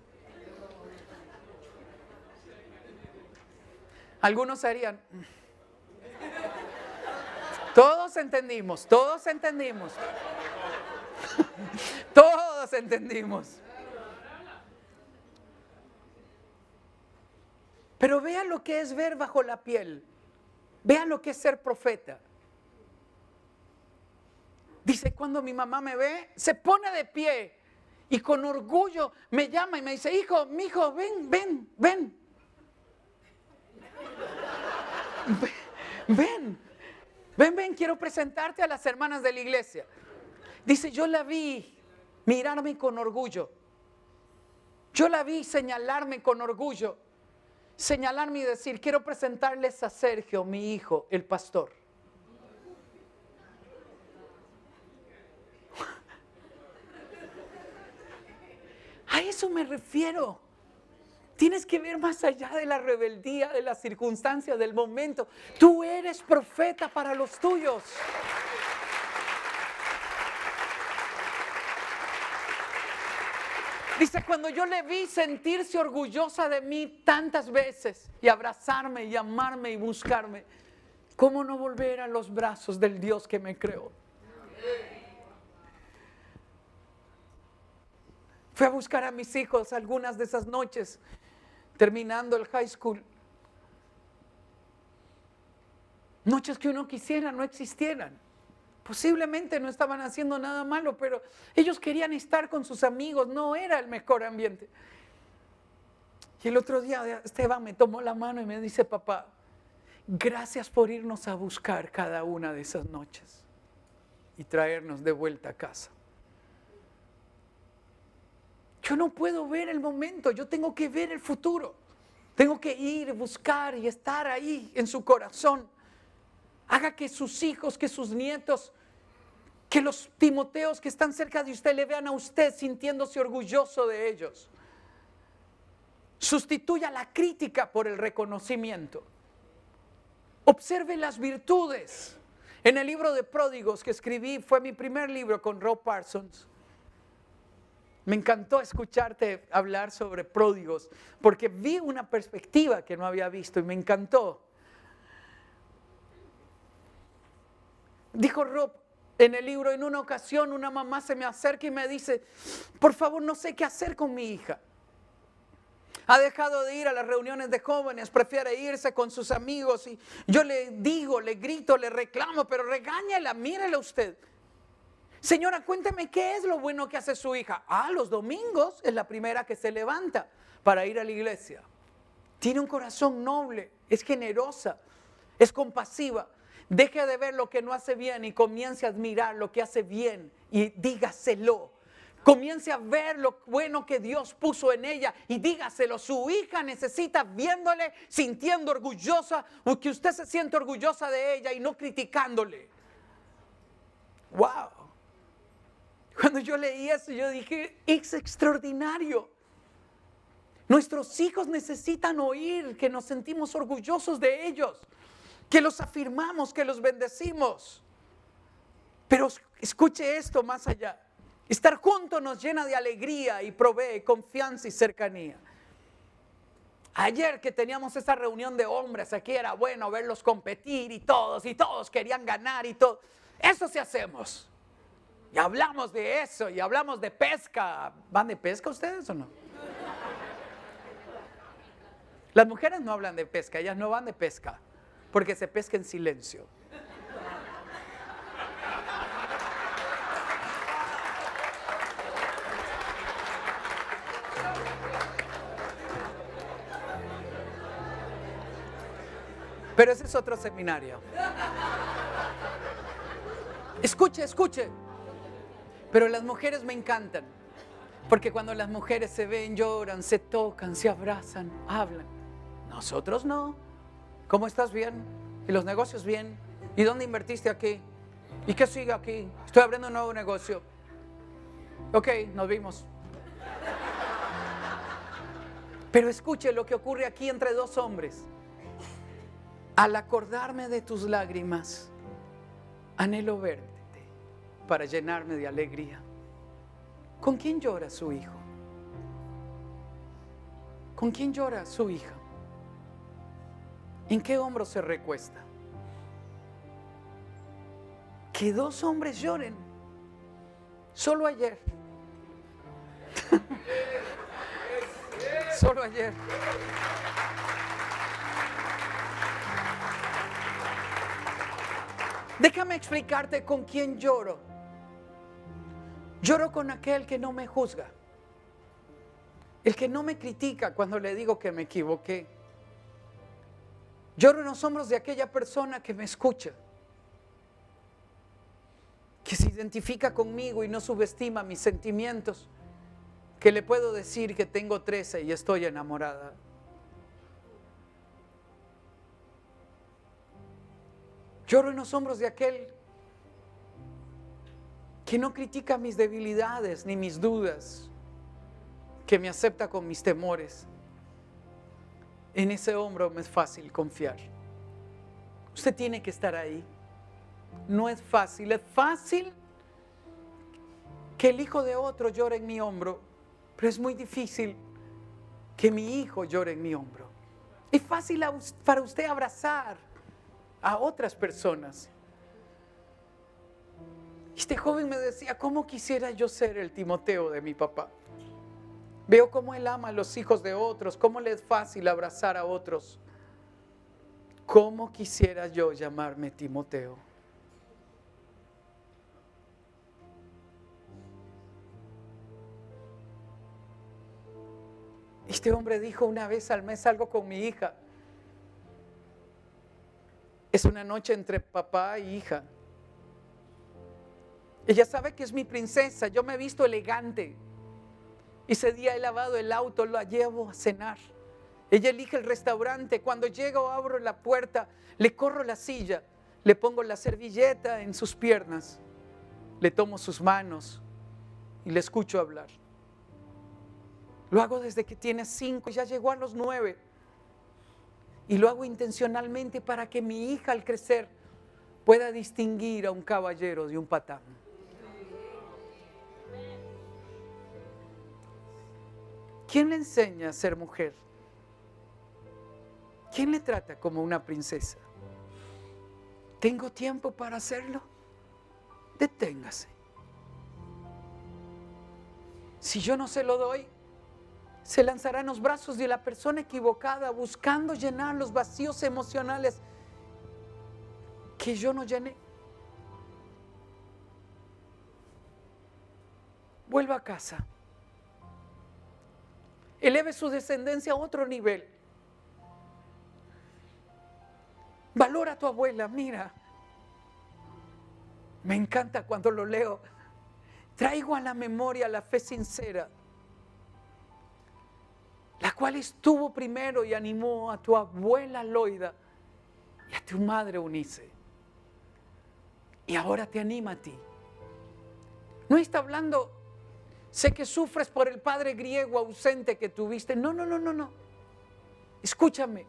Algunos harían... Todos entendimos, todos entendimos. [LAUGHS] todos entendimos. Pero vean lo que es ver bajo la piel. Vean lo que es ser profeta. Dice, cuando mi mamá me ve, se pone de pie y con orgullo me llama y me dice, hijo, mi hijo, ven, ven, ven. [LAUGHS] Ven, ven, ven, quiero presentarte a las hermanas de la iglesia. Dice, yo la vi mirarme con orgullo. Yo la vi señalarme con orgullo. Señalarme y decir, quiero presentarles a Sergio, mi hijo, el pastor. Eso me refiero. Tienes que ver más allá de la rebeldía, de las circunstancias, del momento. Tú eres profeta para los tuyos. Dice, cuando yo le vi sentirse orgullosa de mí tantas veces y abrazarme y amarme y buscarme, ¿cómo no volver a los brazos del Dios que me creó? Fui a buscar a mis hijos algunas de esas noches terminando el high school. Noches que uno quisiera no existieran. Posiblemente no estaban haciendo nada malo, pero ellos querían estar con sus amigos, no era el mejor ambiente. Y el otro día Esteban me tomó la mano y me dice, papá, gracias por irnos a buscar cada una de esas noches y traernos de vuelta a casa. Yo no puedo ver el momento, yo tengo que ver el futuro. Tengo que ir, buscar y estar ahí en su corazón. Haga que sus hijos, que sus nietos, que los Timoteos que están cerca de usted le vean a usted sintiéndose orgulloso de ellos. Sustituya la crítica por el reconocimiento. Observe las virtudes. En el libro de Pródigos que escribí, fue mi primer libro con Rob Parsons. Me encantó escucharte hablar sobre pródigos, porque vi una perspectiva que no había visto y me encantó. Dijo Rob en el libro, en una ocasión una mamá se me acerca y me dice, por favor, no sé qué hacer con mi hija. Ha dejado de ir a las reuniones de jóvenes, prefiere irse con sus amigos y yo le digo, le grito, le reclamo, pero regáñela, mírela usted. Señora, cuénteme qué es lo bueno que hace su hija. Ah, los domingos es la primera que se levanta para ir a la iglesia. Tiene un corazón noble, es generosa, es compasiva. Deje de ver lo que no hace bien y comience a admirar lo que hace bien y dígaselo. Comience a ver lo bueno que Dios puso en ella y dígaselo. Su hija necesita viéndole, sintiendo orgullosa, o que usted se siente orgullosa de ella y no criticándole. ¡Wow! Cuando yo leí eso, yo dije, es extraordinario. Nuestros hijos necesitan oír que nos sentimos orgullosos de ellos, que los afirmamos, que los bendecimos. Pero escuche esto más allá. Estar juntos nos llena de alegría y provee confianza y cercanía. Ayer que teníamos esa reunión de hombres, aquí era bueno verlos competir y todos, y todos querían ganar y todo. Eso sí hacemos. Y hablamos de eso y hablamos de pesca. ¿Van de pesca ustedes o no? Las mujeres no hablan de pesca, ellas no van de pesca, porque se pesca en silencio. Pero ese es otro seminario. Escuche, escuche. Pero las mujeres me encantan. Porque cuando las mujeres se ven, lloran, se tocan, se abrazan, hablan. Nosotros no. ¿Cómo estás bien? ¿Y los negocios bien? ¿Y dónde invertiste aquí? ¿Y qué sigue aquí? Estoy abriendo un nuevo negocio. Ok, nos vimos. Pero escuche lo que ocurre aquí entre dos hombres. Al acordarme de tus lágrimas, anhelo verte para llenarme de alegría. ¿Con quién llora su hijo? ¿Con quién llora su hija? ¿En qué hombro se recuesta? Que dos hombres lloren. Solo ayer. [LAUGHS] Solo ayer. Déjame explicarte con quién lloro. Lloro con aquel que no me juzga. El que no me critica cuando le digo que me equivoqué. Lloro en los hombros de aquella persona que me escucha. Que se identifica conmigo y no subestima mis sentimientos. Que le puedo decir que tengo 13 y estoy enamorada. Lloro en los hombros de aquel que no critica mis debilidades ni mis dudas, que me acepta con mis temores. En ese hombro me es fácil confiar. Usted tiene que estar ahí. No es fácil. Es fácil que el hijo de otro llore en mi hombro, pero es muy difícil que mi hijo llore en mi hombro. Es fácil para usted abrazar a otras personas. Este joven me decía, ¿cómo quisiera yo ser el Timoteo de mi papá? Veo cómo él ama a los hijos de otros, cómo le es fácil abrazar a otros. ¿Cómo quisiera yo llamarme Timoteo? Este hombre dijo una vez al mes algo con mi hija. Es una noche entre papá y hija. Ella sabe que es mi princesa, yo me he visto elegante. Ese día he lavado el auto, lo llevo a cenar. Ella elige el restaurante. Cuando llego, abro la puerta, le corro la silla, le pongo la servilleta en sus piernas, le tomo sus manos y le escucho hablar. Lo hago desde que tiene cinco, ya llegó a los nueve. Y lo hago intencionalmente para que mi hija al crecer pueda distinguir a un caballero de un patán. ¿Quién le enseña a ser mujer? ¿Quién le trata como una princesa? ¿Tengo tiempo para hacerlo? Deténgase. Si yo no se lo doy, se lanzará en los brazos de la persona equivocada buscando llenar los vacíos emocionales que yo no llené. Vuelva a casa. Eleve su descendencia a otro nivel. Valora a tu abuela, mira. Me encanta cuando lo leo. Traigo a la memoria la fe sincera la cual estuvo primero y animó a tu abuela Loida y a tu madre Unice. Y ahora te anima a ti. No está hablando, sé que sufres por el padre griego ausente que tuviste. No, no, no, no, no. Escúchame.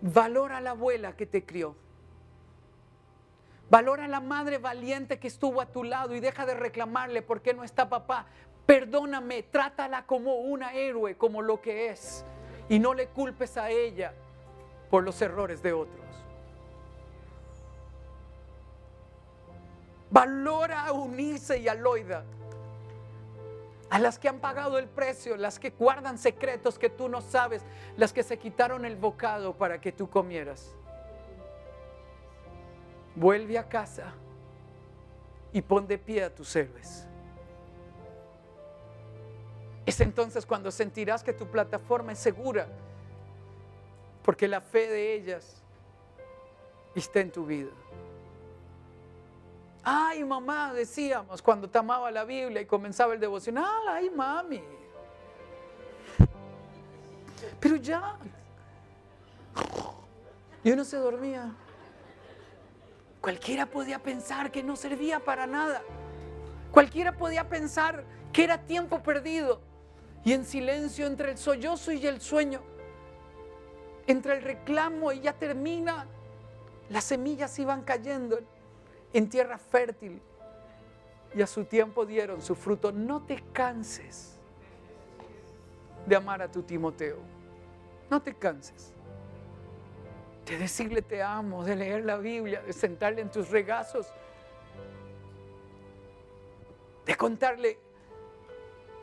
Valora a la abuela que te crió. Valora a la madre valiente que estuvo a tu lado y deja de reclamarle por qué no está papá, Perdóname, trátala como una héroe, como lo que es. Y no le culpes a ella por los errores de otros. Valora a Unice y a Loida. A las que han pagado el precio, las que guardan secretos que tú no sabes, las que se quitaron el bocado para que tú comieras. Vuelve a casa y pon de pie a tus héroes. Es entonces cuando sentirás que tu plataforma es segura, porque la fe de ellas está en tu vida. Ay, mamá, decíamos cuando te amaba la Biblia y comenzaba el devocional, ay, mami. Pero ya. Y uno se dormía. Cualquiera podía pensar que no servía para nada. Cualquiera podía pensar que era tiempo perdido. Y en silencio entre el sollozo y el sueño, entre el reclamo y ya termina, las semillas iban cayendo en tierra fértil y a su tiempo dieron su fruto. No te canses de amar a tu Timoteo. No te canses de decirle te amo, de leer la Biblia, de sentarle en tus regazos, de contarle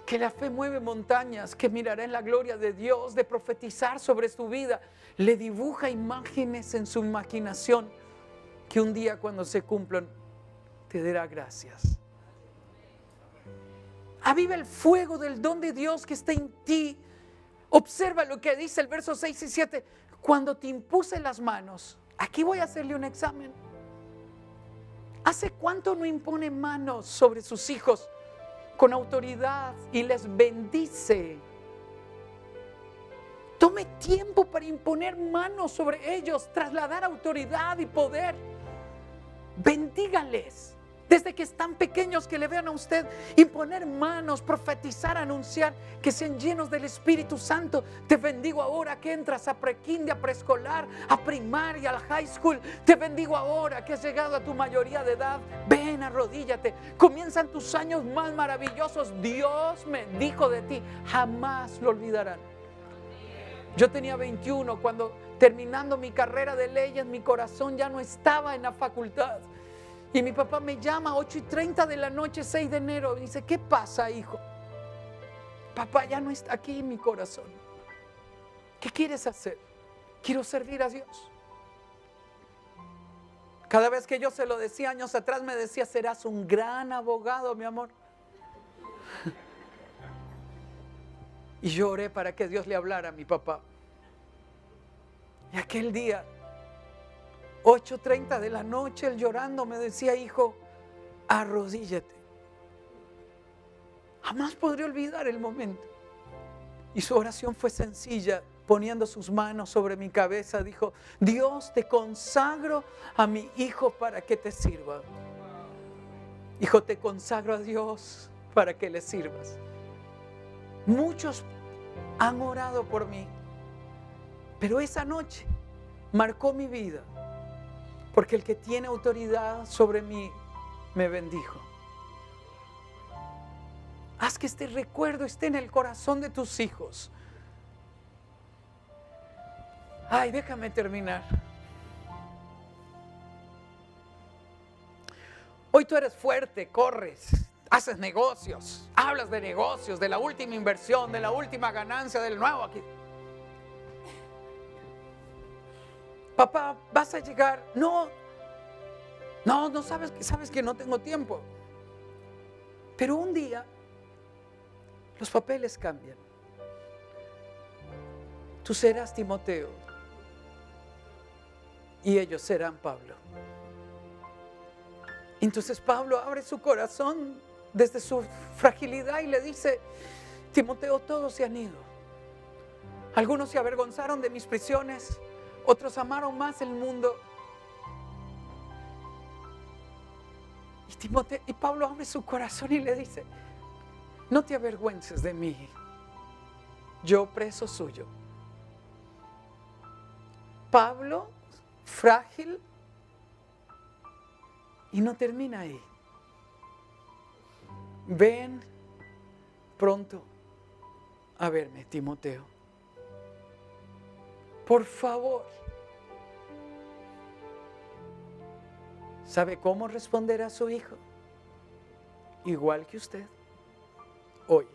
que la fe mueve montañas, que mirará en la gloria de Dios, de profetizar sobre su vida. Le dibuja imágenes en su imaginación que un día cuando se cumplan te dará gracias. Aviva el fuego del don de Dios que está en ti. Observa lo que dice el verso 6 y 7 cuando te impuse las manos, aquí voy a hacerle un examen. ¿Hace cuánto no impone manos sobre sus hijos con autoridad y les bendice? Tome tiempo para imponer manos sobre ellos, trasladar autoridad y poder. Bendígales desde que están pequeños que le vean a usted imponer manos, profetizar, anunciar, que sean llenos del Espíritu Santo. Te bendigo ahora que entras a prekinder, a preescolar, a primaria, al high school. Te bendigo ahora que has llegado a tu mayoría de edad. Ven, arrodíllate. Comienzan tus años más maravillosos. Dios me dijo de ti, jamás lo olvidarán. Yo tenía 21 cuando terminando mi carrera de leyes, mi corazón ya no estaba en la facultad. Y mi papá me llama a 8 y 30 de la noche, 6 de enero, y dice, ¿qué pasa, hijo? Papá ya no está aquí en mi corazón. ¿Qué quieres hacer? Quiero servir a Dios. Cada vez que yo se lo decía años atrás, me decía, serás un gran abogado, mi amor. [LAUGHS] Y lloré para que Dios le hablara a mi papá. Y aquel día 8.30 de la noche, él llorando me decía, hijo, arrodíllate. Jamás podré olvidar el momento. Y su oración fue sencilla, poniendo sus manos sobre mi cabeza, dijo, Dios te consagro a mi hijo para que te sirva. Hijo, te consagro a Dios para que le sirvas. Muchos han orado por mí, pero esa noche marcó mi vida porque el que tiene autoridad sobre mí me bendijo. Haz que este recuerdo esté en el corazón de tus hijos. Ay, déjame terminar. Hoy tú eres fuerte, corres, haces negocios, hablas de negocios, de la última inversión, de la última ganancia, del nuevo aquí. Papá, vas a llegar. No, no, no sabes, sabes que no tengo tiempo. Pero un día los papeles cambian. Tú serás Timoteo y ellos serán Pablo. Entonces Pablo abre su corazón desde su fragilidad y le dice, Timoteo, todos se han ido. Algunos se avergonzaron de mis prisiones, otros amaron más el mundo. Y, y Pablo abre su corazón y le dice, no te avergüences de mí, yo preso suyo. Pablo, frágil, y no termina ahí. Ven pronto a verme, Timoteo. Por favor, ¿Sabe cómo responder a su hijo? Igual que usted. Hoy.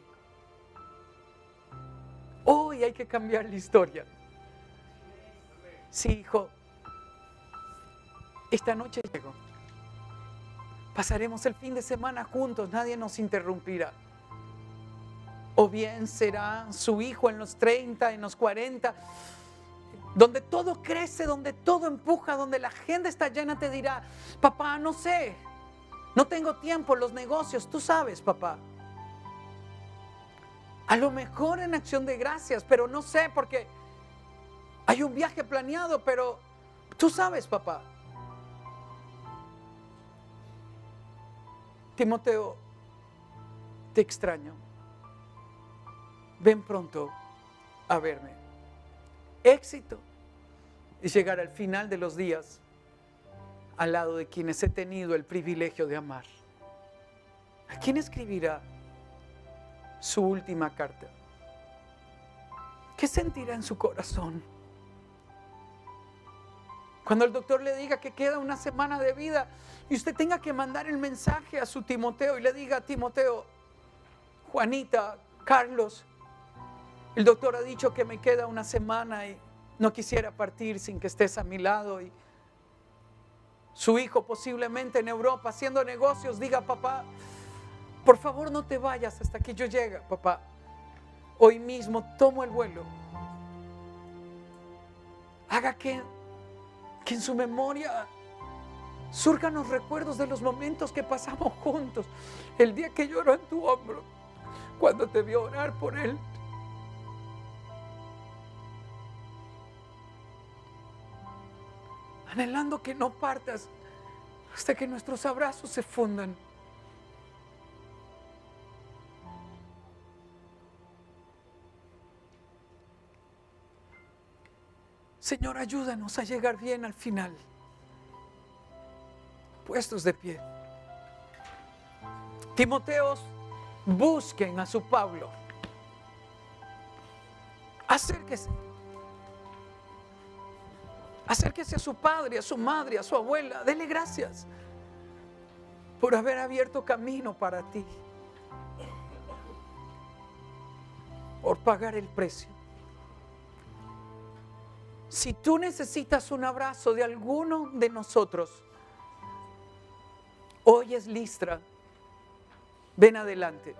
Hoy hay que cambiar la historia. Sí, hijo. Esta noche llego. Pasaremos el fin de semana juntos, nadie nos interrumpirá. O bien será su hijo en los 30, en los 40, donde todo crece, donde todo empuja, donde la gente está llena, te dirá, papá, no sé, no tengo tiempo, los negocios, tú sabes, papá. A lo mejor en acción de gracias, pero no sé porque hay un viaje planeado, pero tú sabes, papá. Timoteo, te extraño. Ven pronto a verme. Éxito es llegar al final de los días al lado de quienes he tenido el privilegio de amar. ¿A quién escribirá su última carta? ¿Qué sentirá en su corazón? Cuando el doctor le diga que queda una semana de vida y usted tenga que mandar el mensaje a su Timoteo y le diga, Timoteo, Juanita, Carlos, el doctor ha dicho que me queda una semana y no quisiera partir sin que estés a mi lado. Y su hijo posiblemente en Europa haciendo negocios diga, papá, por favor no te vayas hasta que yo llegue, papá. Hoy mismo tomo el vuelo. Haga que que en su memoria surjan los recuerdos de los momentos que pasamos juntos. El día que lloró en tu hombro, cuando te vio orar por él. Anhelando que no partas hasta que nuestros abrazos se fundan. Señor, ayúdanos a llegar bien al final. Puestos de pie. Timoteos, busquen a su Pablo. Acérquese. Acérquese a su padre, a su madre, a su abuela. Dele gracias por haber abierto camino para ti. Por pagar el precio. Si tú necesitas un abrazo de alguno de nosotros, hoy es Listra, ven adelante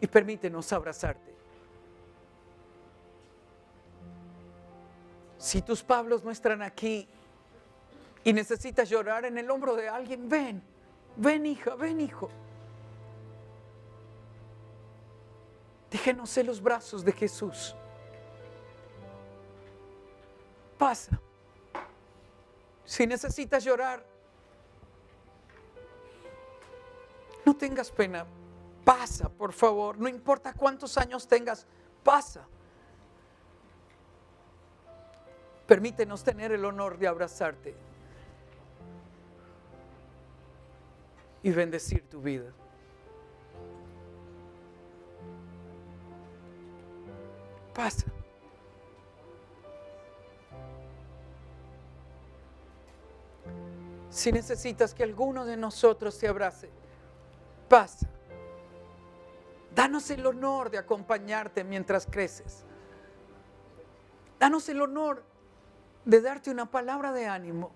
y permítenos abrazarte. Si tus Pablos no están aquí y necesitas llorar en el hombro de alguien, ven, ven hija, ven hijo. Déjenos en los brazos de Jesús. Pasa. Si necesitas llorar, no tengas pena. Pasa, por favor. No importa cuántos años tengas, pasa. Permítenos tener el honor de abrazarte y bendecir tu vida. Pasa. Si necesitas que alguno de nosotros te abrace, pasa. Danos el honor de acompañarte mientras creces. Danos el honor de darte una palabra de ánimo.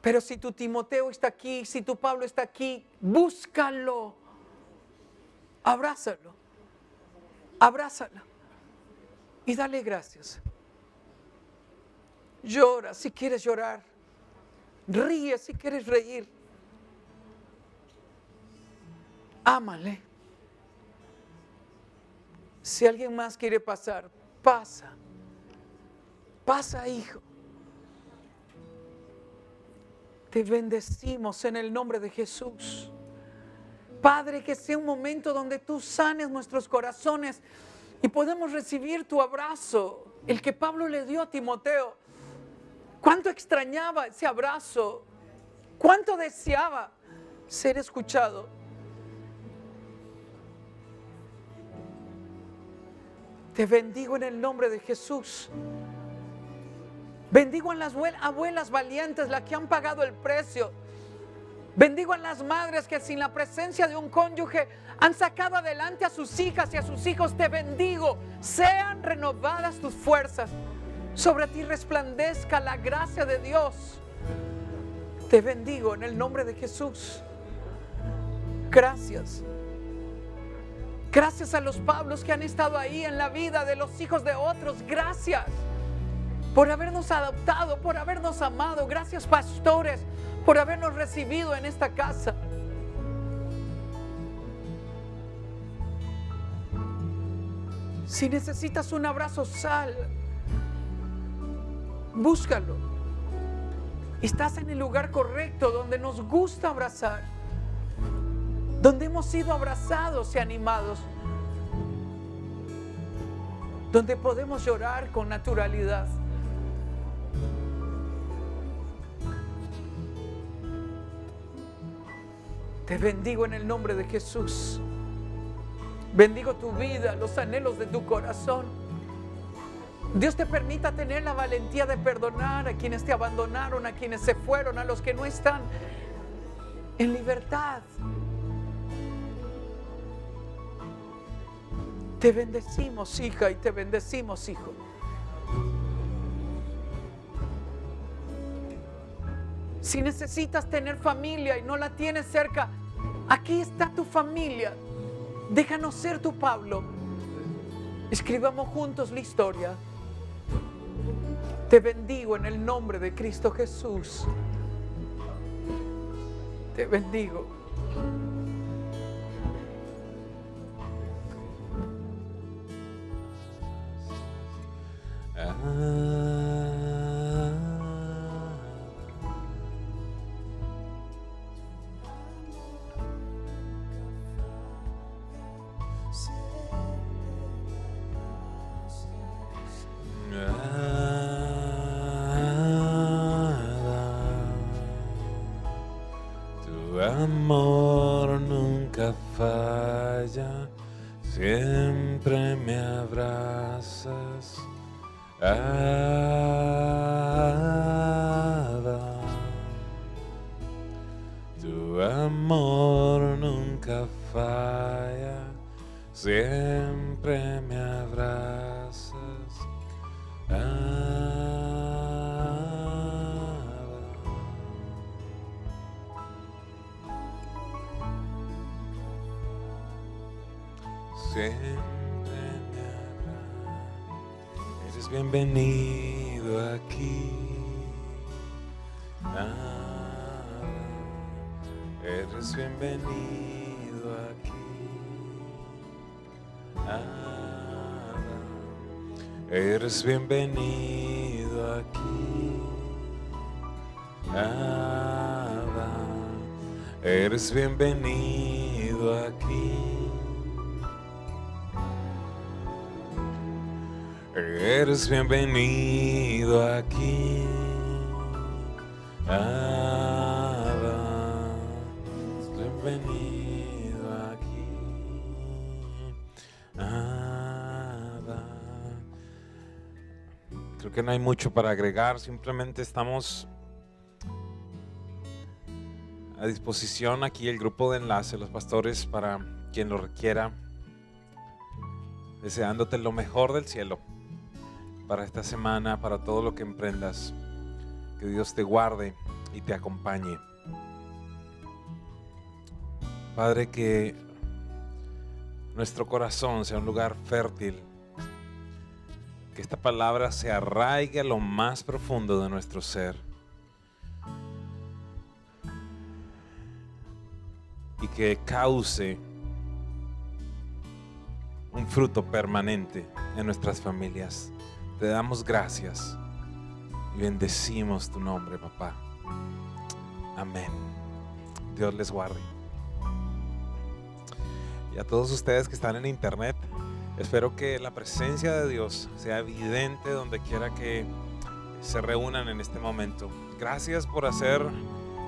Pero si tu Timoteo está aquí, si tu Pablo está aquí, búscalo. Abrázalo. Abrázalo. Y dale gracias. Llora si quieres llorar. Ríe si quieres reír. Ámale. Si alguien más quiere pasar, pasa. Pasa, hijo. Te bendecimos en el nombre de Jesús. Padre, que sea un momento donde tú sanes nuestros corazones y podemos recibir tu abrazo, el que Pablo le dio a Timoteo cuánto extrañaba ese abrazo, cuánto deseaba ser escuchado. Te bendigo en el nombre de Jesús. Bendigo a las abuelas valientes, las que han pagado el precio. Bendigo a las madres que sin la presencia de un cónyuge han sacado adelante a sus hijas y a sus hijos. Te bendigo. Sean renovadas tus fuerzas. Sobre ti resplandezca la gracia de Dios. Te bendigo en el nombre de Jesús. Gracias. Gracias a los Pablos que han estado ahí en la vida de los hijos de otros. Gracias por habernos adoptado, por habernos amado. Gracias pastores por habernos recibido en esta casa. Si necesitas un abrazo, sal. Búscalo. Estás en el lugar correcto donde nos gusta abrazar. Donde hemos sido abrazados y animados. Donde podemos llorar con naturalidad. Te bendigo en el nombre de Jesús. Bendigo tu vida, los anhelos de tu corazón. Dios te permita tener la valentía de perdonar a quienes te abandonaron, a quienes se fueron, a los que no están en libertad. Te bendecimos, hija, y te bendecimos, hijo. Si necesitas tener familia y no la tienes cerca, aquí está tu familia. Déjanos ser tu Pablo. Escribamos juntos la historia. Te bendigo en el nombre de Cristo Jesús. Te bendigo. Eres bienvenido aquí. Eres bienvenido aquí. Eres bienvenido aquí. Que no hay mucho para agregar, simplemente estamos a disposición aquí el grupo de enlace, los pastores, para quien lo requiera, deseándote lo mejor del cielo para esta semana, para todo lo que emprendas. Que Dios te guarde y te acompañe. Padre, que nuestro corazón sea un lugar fértil que esta palabra se arraigue a lo más profundo de nuestro ser. Y que cause un fruto permanente en nuestras familias. Te damos gracias y bendecimos tu nombre, papá. Amén. Dios les guarde. Y a todos ustedes que están en internet, Espero que la presencia de Dios sea evidente donde quiera que se reúnan en este momento. Gracias por hacer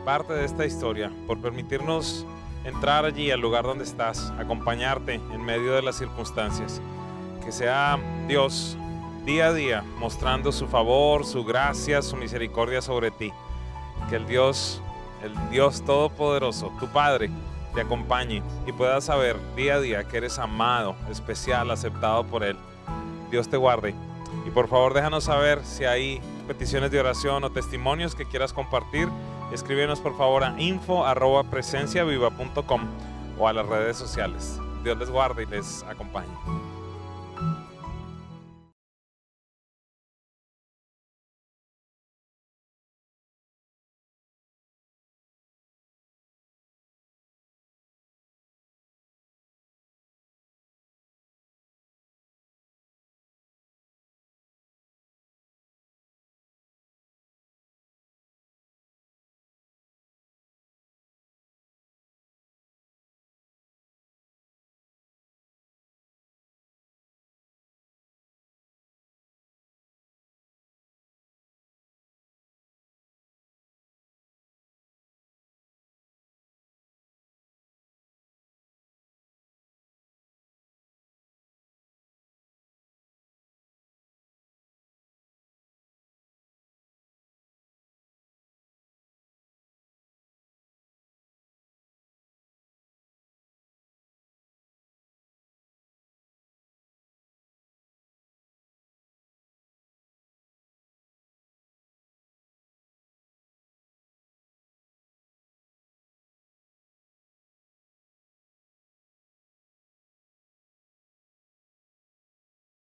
parte de esta historia, por permitirnos entrar allí al lugar donde estás, acompañarte en medio de las circunstancias. Que sea Dios día a día mostrando su favor, su gracia, su misericordia sobre ti. Que el Dios, el Dios Todopoderoso, tu Padre, acompañe y puedas saber día a día que eres amado, especial, aceptado por Él. Dios te guarde. Y por favor déjanos saber si hay peticiones de oración o testimonios que quieras compartir. Escríbenos por favor a info o a las redes sociales. Dios les guarde y les acompañe.